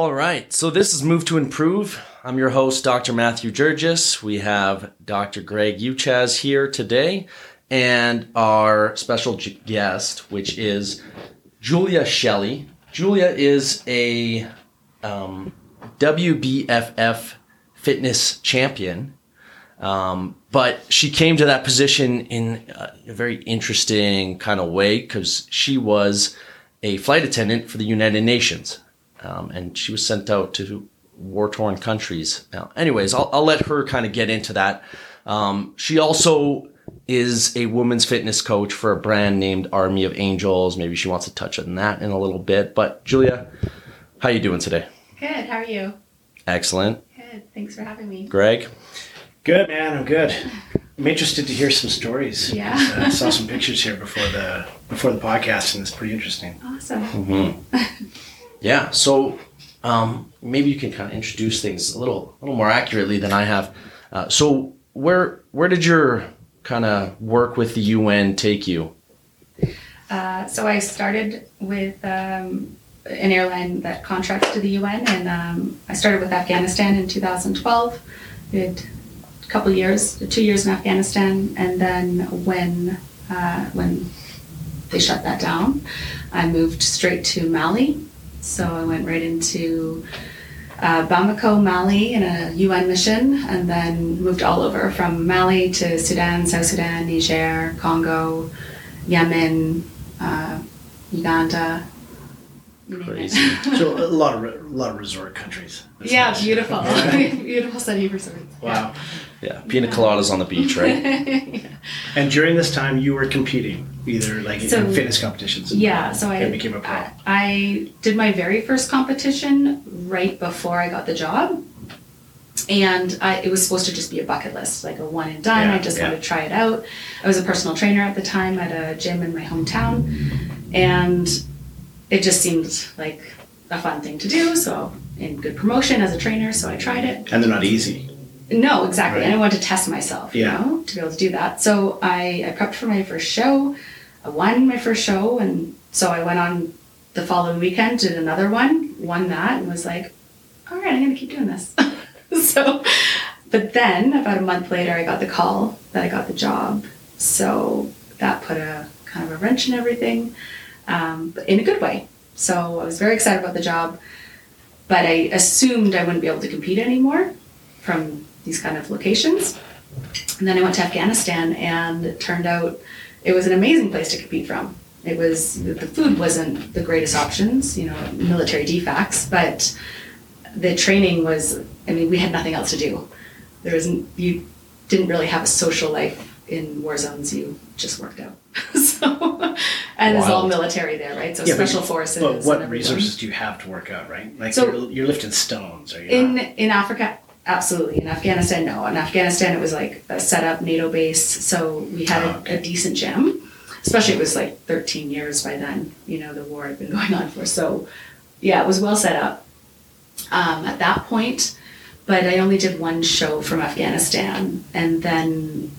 All right, so this is Move to Improve. I'm your host, Dr. Matthew Jurgis. We have Dr. Greg Uchaz here today, and our special guest, which is Julia Shelley. Julia is a um, WBFF fitness champion, um, but she came to that position in a very interesting kind of way because she was a flight attendant for the United Nations, um, and she was sent out to war torn countries. Now, anyways, I'll, I'll let her kind of get into that. Um, she also is a women's fitness coach for a brand named Army of Angels. Maybe she wants to touch on that in a little bit. But Julia, how you doing today? Good. How are you? Excellent. Good. Thanks for having me. Greg? Good man, I'm good. I'm interested to hear some stories. Yeah. I saw some pictures here before the before the podcast, and it's pretty interesting. Awesome. Yeah. So um, maybe you can kind of introduce things a little, a little more accurately than I have. Uh, so where where did your kind of work with the UN take you? Uh, so I started with um, an airline that contracts to the UN, and um, I started with Afghanistan in 2012. Did a couple years, two years in Afghanistan, and then when uh, when they shut that down, I moved straight to Mali. So I went right into uh, Bamako, Mali, in a UN mission, and then moved all over from Mali to Sudan, South Sudan, Niger, Congo, Yemen, uh, Uganda. you name it. Crazy. So a lot of a lot of resort countries. That's yeah, nice. beautiful, beautiful city resorts. Wow. Yeah, pina coladas on the beach, right? And during this time, you were competing either like So- in fitness competitions. Yeah, so I became a pro. I, I did my very first competition right before I got the job, and I, it was supposed to just be a bucket list, like a one and done. Yeah, I just yeah. wanted to try it out. I was a personal trainer at the time at a gym in my hometown, and it just seemed like a fun thing to do. So, in good promotion as a trainer, so I tried it. And they're not easy. No, exactly. Right. And I wanted to test myself, you know, to be able to do that. So I, I prepped for my first show. I won my first show. And so I went on the following weekend, did another one, won that, and was like, all right, I'm going to keep doing this. so, but then about a month later, I got the call that I got the job. So that put a kind of a wrench in everything, um, but in a good way. So I was very excited about the job, but I assumed I wouldn't be able to compete anymore from these kind of locations. And then I went to Afghanistan, and it turned out it was an amazing place to compete from. It was the food wasn't the greatest options, you know, military DFACs, but the training was. I mean, we had nothing else to do. There wasn't. You didn't really have a social life in war zones. You just worked out. so, and it's all military there, right? So Yeah, but- special forces. But what resources do you have to work out, right? Like So- you're, you're lifting stones, are you? In not? in Africa, absolutely. In Afghanistan, no. In Afghanistan, it was like a set up NATO base, so we had Oh, a, okay. a decent gym. Especially, it was like 13 years by then. You know, the war had been going on for so. Yeah, it was well set up um, at that point. But I only did one show from Afghanistan, and then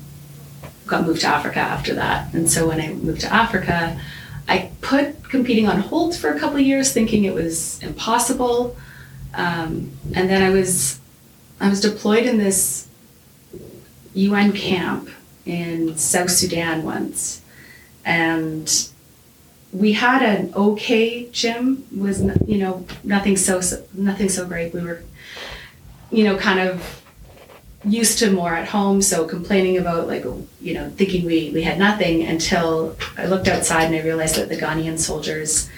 got moved to Africa after that. And so when I moved to Africa, I put competing on hold for a couple of years, thinking it was impossible. Um, and then I was I was deployed in this UN camp in South Sudan once, and we had an okay gym. Was you know nothing so so- nothing so great. We were you know kind of used to more at home, so complaining about like you know thinking we we had nothing until I looked outside and I realized that the Ghanaian soldiers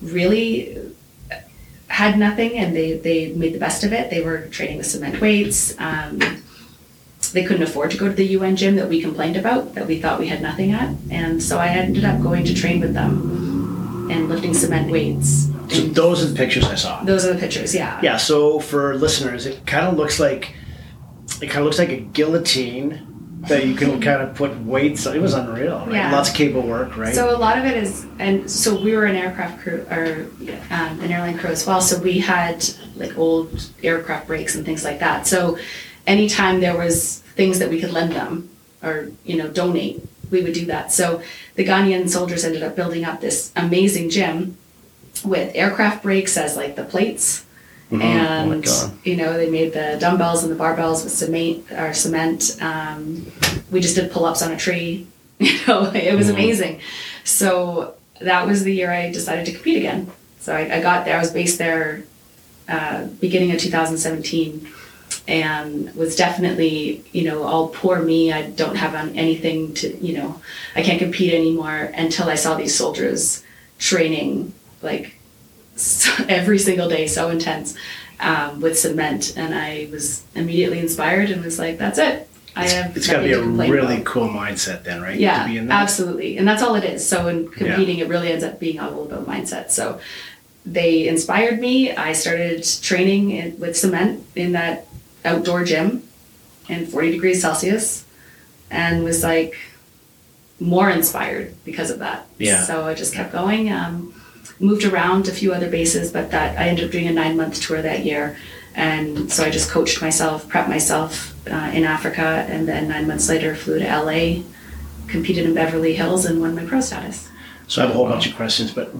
really had nothing and they, they made the best of it. They were training with cement weights. Um, they couldn't afford to go to the UN gym that we complained about, that we thought we had nothing at. And so I ended up going to train with them and lifting cement weights. So those are the pictures I saw. those are the pictures, yeah. Yeah, so for listeners, it kind of looks like it kind of looks like a guillotine that you can kind of put weights. It was unreal, right? Yeah. Lots of cable work, right? So a lot of it is, and so we were an aircraft crew or um, an airline crew as well. So we had like old aircraft brakes and things like that. So anytime there was things that we could lend them or you know donate, we would do that. So the Ghanaian soldiers ended up building up this amazing gym with aircraft brakes as like the plates. Oh my And God. you know they made the dumbbells and the barbells with cement or cement. Um, we just did pull ups on a tree. You know, it was Mhm. amazing. So that was the year I decided to compete again. So I, I got there. I was based there uh, beginning of 2017 and was definitely, you know, all poor me. I don't have anything to, you know, I can't compete anymore until I saw these soldiers training like every single day, so intense um, with cement. And I was immediately inspired and was like, that's it. I have It's got to be a really about. cool mindset then, right? Yeah, To be in that. absolutely. And that's all it is. So in competing, it really ends up being all about mindset. So they inspired me. I started training in, with cement in that outdoor gym in 40 degrees Celsius and was like more inspired because of that. Yeah. So I just kept going. Um, moved around a few other bases, but that I ended up doing a nine month tour that year. And so I just coached myself, prepped myself uh, in Africa, and then nine months later flew to LA, competed in Beverly Hills, and won my pro status. So I have a whole bunch of questions, but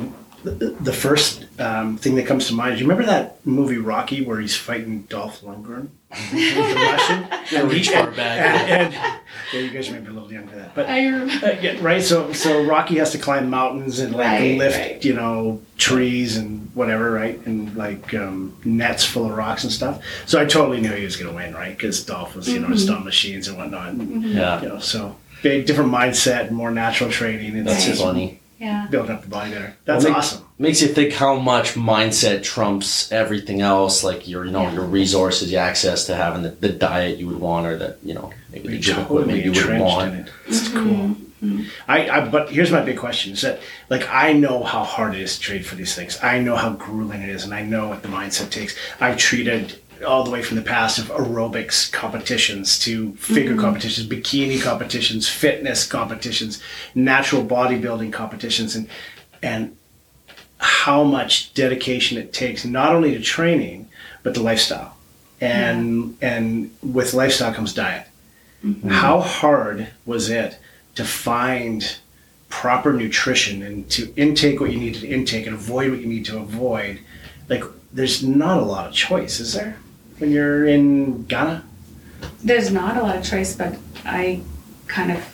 the, the first um, thing that comes to mind, do you remember that movie Rocky where he's fighting Dolph Lundgren? the Russian? The reach bar bag. And, and, yeah, you guys might be a little young for that. But I remember. Uh, yeah, right. So so Rocky has to climb mountains and like Right, lift, right. you know, trees and whatever, right? And like um, nets full of rocks and stuff. So I totally knew he was going to win, right? Because Dolph was, you know, Mm-hmm. stun machines and whatnot. And, Yeah. You know, so big, different mindset, more natural training, and That's Right. funny. Yeah. building up the body there. That's Well, they- awesome. Makes you think how much mindset trumps everything else, like your, you know, Yeah. your resources, your access to having the, the diet you would want, or the, you know, maybe the You're gym equipment you would entrenched want. it. It's Mm-hmm. cool. I, I but here's my big question: is that like I know how hard it is to trade for these things. I know how grueling it is, and I know what the mindset takes. I've treated all the way from the past of aerobics competitions to figure mm-hmm. competitions, bikini competitions, fitness competitions, natural bodybuilding competitions, and and how much dedication it takes not only to training but to lifestyle, and and with lifestyle comes diet. Mm-hmm. How hard was it to find proper nutrition and to intake what you need to intake and avoid what you need to avoid? Like, there's not a lot of choice, is there? When you're in Ghana? There's not a lot of choice, but I kind of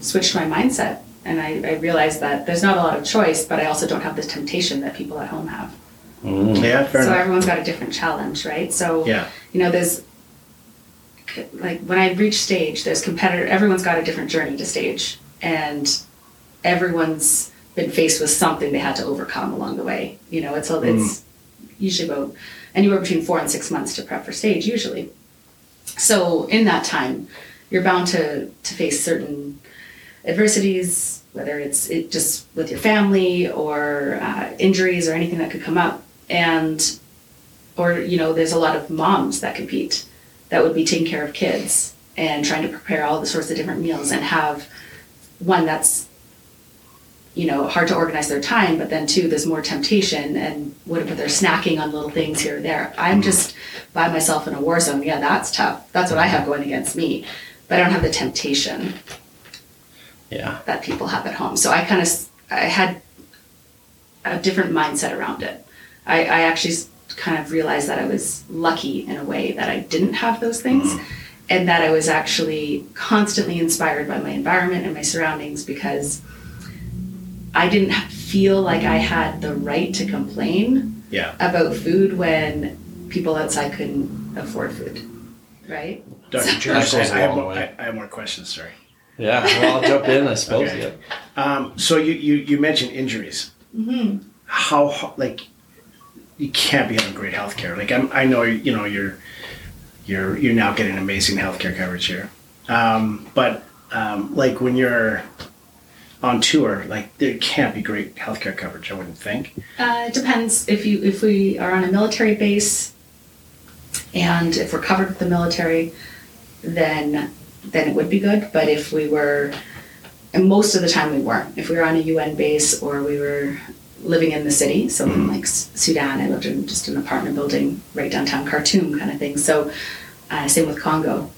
switched my mindset and I, I realized that there's not a lot of choice, but I also don't have the temptation that people at home have. Mm. Yeah, fair so enough. everyone's got a different challenge, right? So Yeah. you know, there's like when I reach stage, there's competitor. Everyone's got a different journey to stage, and everyone's been faced with something they had to overcome along the way. You know, it's it's usually about anywhere between four and six months to prep for stage, usually. So in that time, you're bound to to face certain adversities, whether it's it just with your family or uh, injuries or anything that could come up, and or you know, there's a lot of moms that compete that would be taking care of kids and trying to prepare all the sorts of different meals and have one that's you know hard to organize their time but then too, there's more temptation and what if they're snacking on little things here or there i'm mm. just by myself in a war zone yeah that's tough that's what i have going against me but i don't have the temptation Yeah. that people have at home. So I kind of I had a different mindset around it. I, I actually kind of realized that I was lucky in a way that I didn't have those things, mm. and that I was actually constantly inspired by my environment and my surroundings because I didn't feel like I had the right to complain Yeah. about food when people outside couldn't afford food, right? Dr. That George, goes I, I, a have more. I, I have more questions, sorry. Yeah. Well, I'll jump in, I suppose. Okay. Yeah. Um, so you, you, you mentioned injuries. Mm-hmm. How, like, you can't be having great health care. Like, I'm, I know, you know, you're, you're, you're now getting amazing healthcare coverage here. Um, but, um, like, when you're on tour, like, there can't be great healthcare coverage, I wouldn't think. Uh, it depends if you if we are on a military base, and if we're covered with the military, then then it would be good. But if we were, and most of the time we weren't. If we were on a UN base or we were living in the city, so in like Sudan, I lived in just an apartment building right downtown Khartoum, kind of thing. So uh, same with Congo.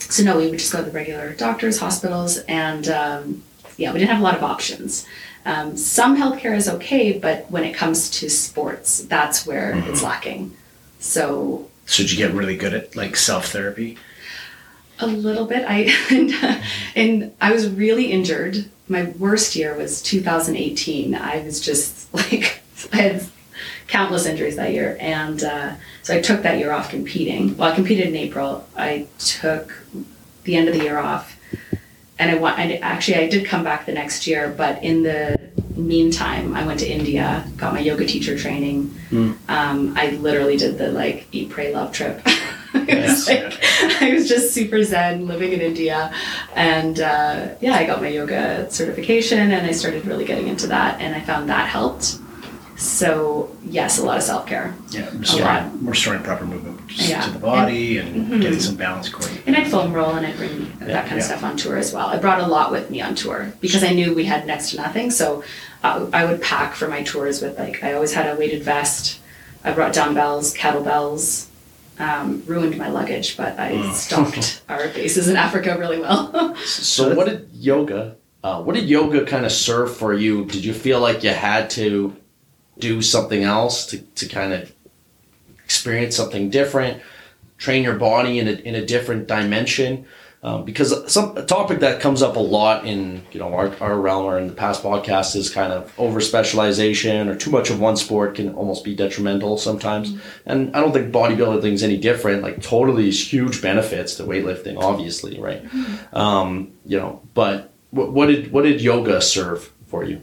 So no, we would just go to the regular doctors, hospitals, and um, yeah, we didn't have a lot of options. Um, some healthcare is okay, but when it comes to sports, that's where Mm-hmm. it's lacking. So So did you get really good at like self therapy? a little bit. I and, and I was really injured. My worst year was 2018. I was just like I had countless injuries that year, and uh, so I took that year off competing. Well, I competed in April. I took the end of the year off, and I want. I actually I did come back the next year, but in the meantime, I went to India, got my yoga teacher training. Um, I literally did the like eat, pray, love trip. it was Yes. like I was just super zen living in India, and uh, yeah, I got my yoga certification, and I started really getting into that, and I found that helped. So yes, a lot of self care. Yeah, lot. restoring, restoring proper movement Yeah. to the body and, Mhm. getting some balance according. And I'd foam roll and I'd bring that kind of Yeah. stuff on tour as well. I brought a lot with me on tour because I knew we had next to nothing. So uh, I would pack for my tours with like, I always had a weighted vest. I brought dumbbells, kettlebells, um, ruined my luggage, but I Mm. stocked our bases in Africa really well. So what did yoga? Uh, what did yoga kind of serve for you? Did you feel like you had to do something else to, to kind of experience something different, train your body in a, in a different dimension? Um, because some a topic that comes up a lot in you know our, our realm or in the past podcast is kind of over specialization or too much of one sport can almost be detrimental sometimes. And I don't think bodybuilding is any different. Like totally huge benefits to weightlifting, obviously, right? Um, you know, but what, what did what did yoga serve for you?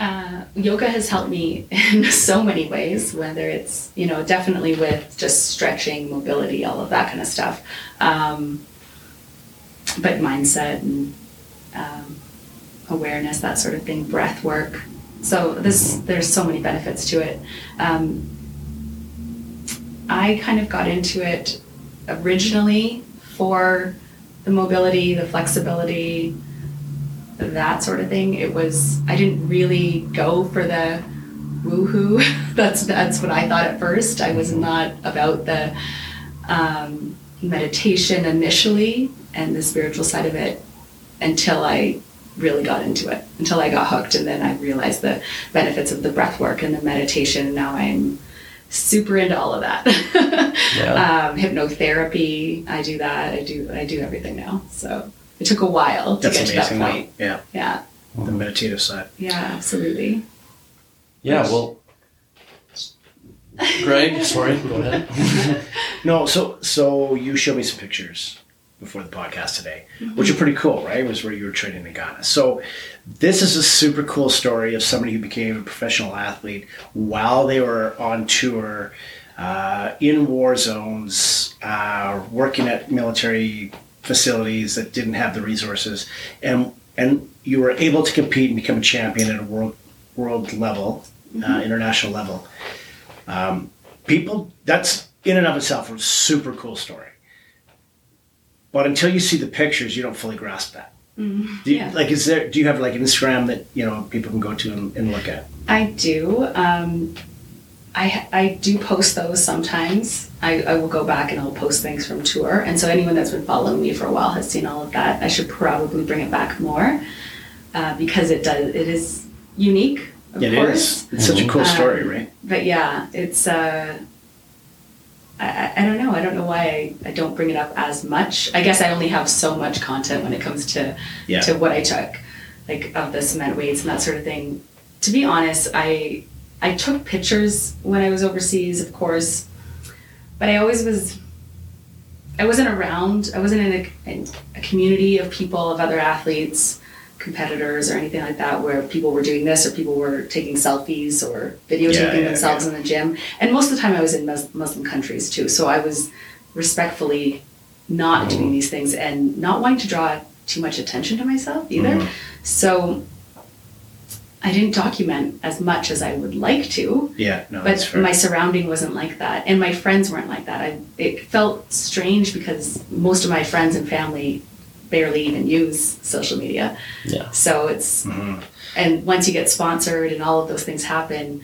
Uh, yoga has helped me in so many ways, whether it's, you know, definitely with just stretching, mobility, all of that kind of stuff. Um, but mindset and um, awareness, that sort of thing, breath work. So this, there's so many benefits to it. Um, I kind of got into it originally for the mobility, the flexibility, that sort of thing. It was I didn't really go for the woohoo. that's that's what I thought at first. I was not about the um, meditation initially and the spiritual side of it until I really got into it. Until I got hooked, and then I realized the benefits of the breath work and the meditation. And now I'm super into all of that. Yeah. um, hypnotherapy, I do that. I do I do everything now. So it took a while to That's get amazing. to that point. though. Yeah, Yeah, the meditative side. yeah, absolutely. Yeah, well, Greg, sorry, go ahead. No, so so you showed me some pictures before the podcast today, which are pretty cool, right? It was where you were training in Ghana. So this is a super cool story of somebody who became a professional athlete while they were on tour, uh, in war zones, uh, working at military facilities that didn't have the resources, and and you were able to compete and become a champion at a world world level, uh, international level. Um, people, that's in and of itself a super cool story. But until you see the pictures, you don't fully grasp that. Do you, yeah. Like, is there? Do you have like an Instagram that you know people can go to and, and look at? I do. Um, I I do post those sometimes. I, I will go back and I'll post things from tour, and so anyone that's been following me for a while has seen all of that. I should probably bring it back more uh, because it does. It is unique, of It course. is. It's such a cool Um, story, right? but yeah, it's uh, I, I- I don't know. I don't know why I, I don't bring it up as much. I guess I only have so much content when it comes to Yeah. to what I took, like of the cement weights and that sort of thing. To be honest, I I took pictures when I was overseas, of course, but I always was. I wasn't around. I wasn't in a, in a community of people of other athletes, competitors, or anything like that, where people were doing this or people were taking selfies or videotaping Yeah, yeah, themselves yeah. in the gym. And most of the time, I was in Mus- Muslim countries too, so I was respectfully not doing these things and not wanting to draw too much attention to myself either. Mhm. So I didn't document as much as I would like to, Yeah, no, that's but fair. my surrounding wasn't like that, and my friends weren't like that. I it felt strange because most of my friends and family barely even use social media. Yeah. So it's Mhm. and once you get sponsored and all of those things happen,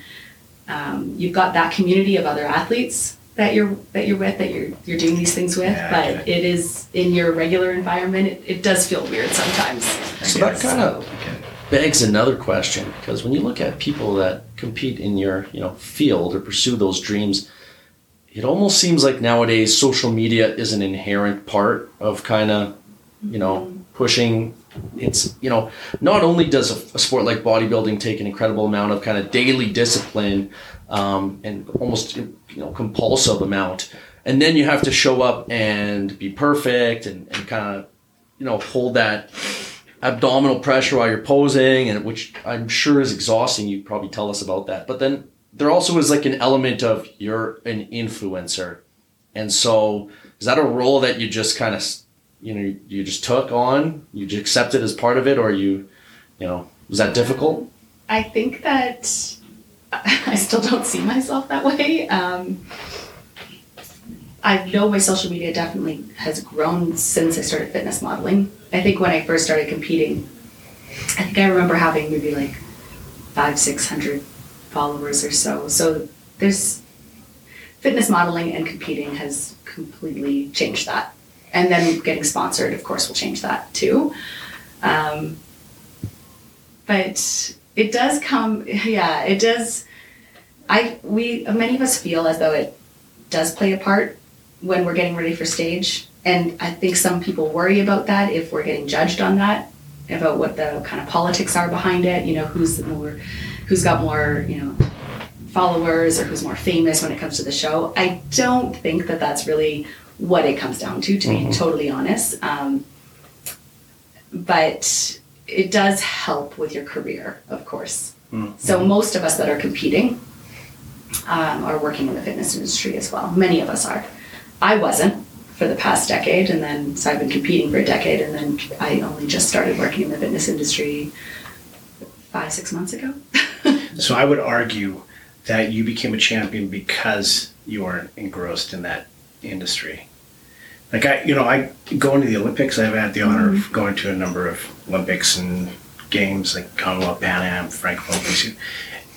um, you've got that community of other athletes that you're that you're with that you're you're doing these things with. Yeah, but get it is in your regular environment. It, it does feel weird sometimes. So that kind of Okay. Begs another question because when you look at people that compete in your you know field or pursue those dreams, it almost seems like nowadays social media is an inherent part of kind of you know pushing. It's you know not only does a, a, sport like bodybuilding take an incredible amount of kind of daily discipline um, and almost you know compulsive amount and then you have to show up and be perfect and, and kind of you know hold that abdominal pressure while you're posing and which i'm sure is exhausting. You probably tell us about that. But then there also is like an element of you're an influencer. And so is that a role that you just kind of you know you just took on? You just accepted as part of it or you you know was that difficult? I think that i still don't see myself that way. Um, i know my social media definitely has grown since i started fitness modeling i think when i first started competing i think i remember having maybe like five six hundred followers or so so there's fitness modeling and competing has completely changed that and then getting sponsored, of course, will change that too. Um, but it does come, yeah, it does. I we many of us feel as though it does play a part when we're getting ready for stage, and I think some people worry about that if we're getting judged on that, about what the kind of politics are behind it. You know, who's more, who's got more, you know, followers or who's more famous when it comes to the show. I don't think that that's really what it comes down to, to mm-hmm. be totally honest. Um, but it does help with your career, of course. Mm-hmm. So most of us that are competing um, are working in the fitness industry as well. Many of us are. I wasn't for the past decade, and then so I've been competing for a decade, and then I only just started working in the fitness industry five, six months ago. so I would argue that you became a champion because you were engrossed in that industry. Like I, you know, I going to the Olympics. I've had the honor mm-hmm. of going to a number of Olympics and games like Commonwealth, Pan Am, Frankfurt,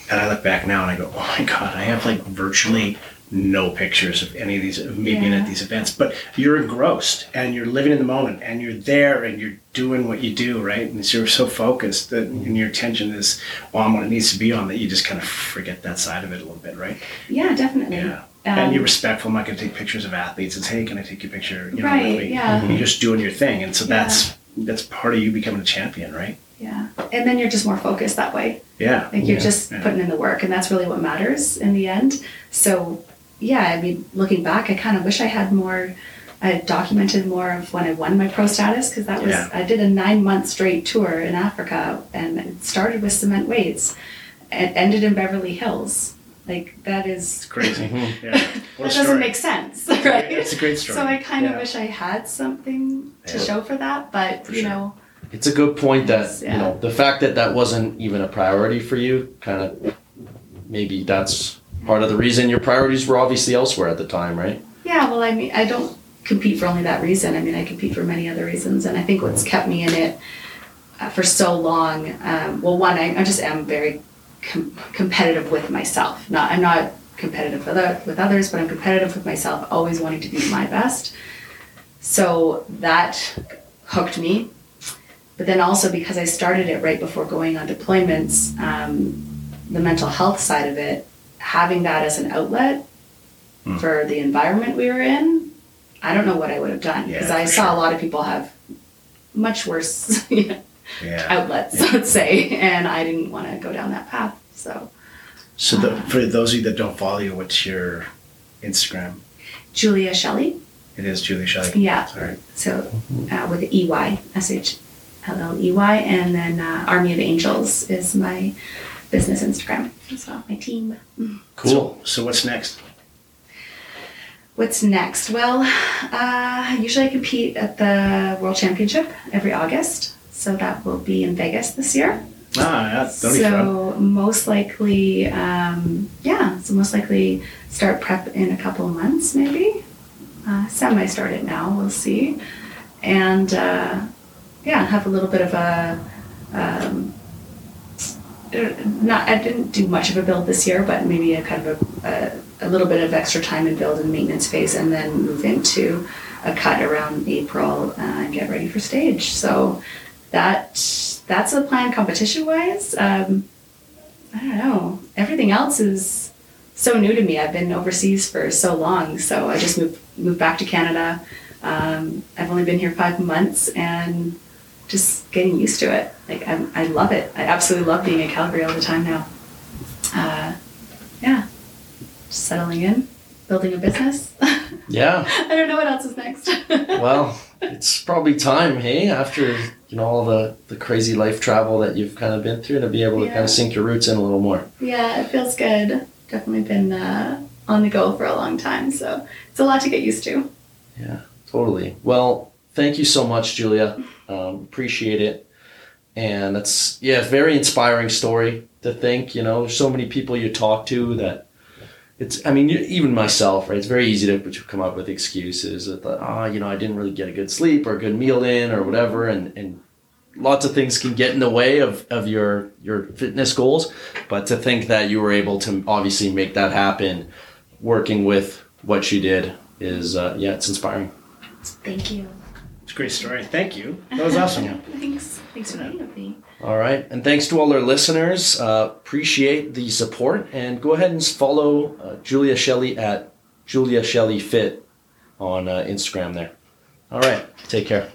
and I look back now and I go, oh my god, I have like virtually no pictures of any of these of me yeah. being at these events. But you're engrossed and you're living in the moment and you're there and you're doing what you do, right? And you're so focused that and your attention is on what it needs to be on that you just kind of forget that side of it a little bit, right? Yeah, definitely. Yeah. Um, and you're respectful. I'm not going to take pictures of athletes. It's hey, can I take your picture? You know, right. Yeah. You're just doing your thing, and so yeah. that's that's part of you becoming a champion, right? Yeah. And then you're just more focused that way. Yeah. Like you're yeah. just yeah. putting in the work, and that's really what matters in the end. So yeah, I mean, looking back, I kind of wish I had more. I documented more of when I won my pro status because that was I did a nine month straight tour in Africa, and it started with cement weights, and ended in Beverly Hills like that is crazy. Mm-hmm. Yeah. that doesn't make sense, right? It's a great story. So I kind of yeah. wish I had something to yeah. show for that, but for you sure. know. It's a good point that you know the fact that that wasn't even a priority for you, kind of maybe that's part of the reason your priorities were obviously elsewhere at the time, right? Yeah, well, I mean, I don't compete for only that reason. I mean, I compete for many other reasons, and I think what's kept me in it uh, for so long. Um, well, one, I, I just am very com- competitive with myself. Not I'm not competitive with, other, with others, but I'm competitive with myself, always wanting to be my best. So that hooked me. But then also because I started it right before going on deployments, um, the mental health side of it, having that as an outlet mm. for the environment we were in, I don't know what I would have done because yeah, I saw sure. a lot of people have much worse yeah. outlets, yeah. let's say, and I didn't want to go down that path. So, so the, um, for those of you that don't follow you, what's your Instagram? Julia Shelley. It is Julia Shelley. Yeah. Sorry. So uh, with E Y S H L L E Y, and then uh, Army of Angels is my business Instagram as well. My team. Cool. So, so what's next? What's next? Well, uh, usually I compete at the World Championship every August. So that will be in Vegas this year. Ah, yeah, so most likely, um, yeah. So most likely start prep in a couple of months, maybe. Uh, semi start it now. We'll see, and uh, yeah, have a little bit of a. Um, not I didn't do much of a build this year, but maybe a kind of a, a, a little bit of extra time in build and maintenance phase, and then move into a cut around April uh, and get ready for stage. So that that's the plan competition wise. Um, I don't know. Everything else is so new to me. I've been overseas for so long, so I just moved moved back to Canada. Um, I've only been here five months and just getting used to it. Like I, I love it. I absolutely love being in Calgary all the time now. Uh, yeah, just settling in, building a business. Yeah. I don't know what else is next. Well, it's probably time, hey, after you know all the the crazy life travel that you've kind of been through, to be able to kind of sink your roots in a little more. yeah, it feels good. Definitely been uh, on the go for a long time, so it's a lot to get used to. Yeah, totally. Well, thank you so much, Julia. Um, appreciate it. And that's yeah, very inspiring story to think. You know, so many people you talk to that it's. I mean, even myself, right? It's very easy to come up with excuses that ah, you know, I didn't really get a good sleep or a good meal in or whatever, and and lots of things can get in the way of, of your your fitness goals. But to think that you were able to obviously make that happen, working with what you did is uh, yeah, it's inspiring. Thank you. It's a great story. Thank you. That was awesome. Thanks. Thanks for with me. All right, and thanks to all our listeners. Uh, appreciate the support, and go ahead and follow uh, Julia Shelley at Julia Shelley Fit on uh, Instagram. There. All right, take care.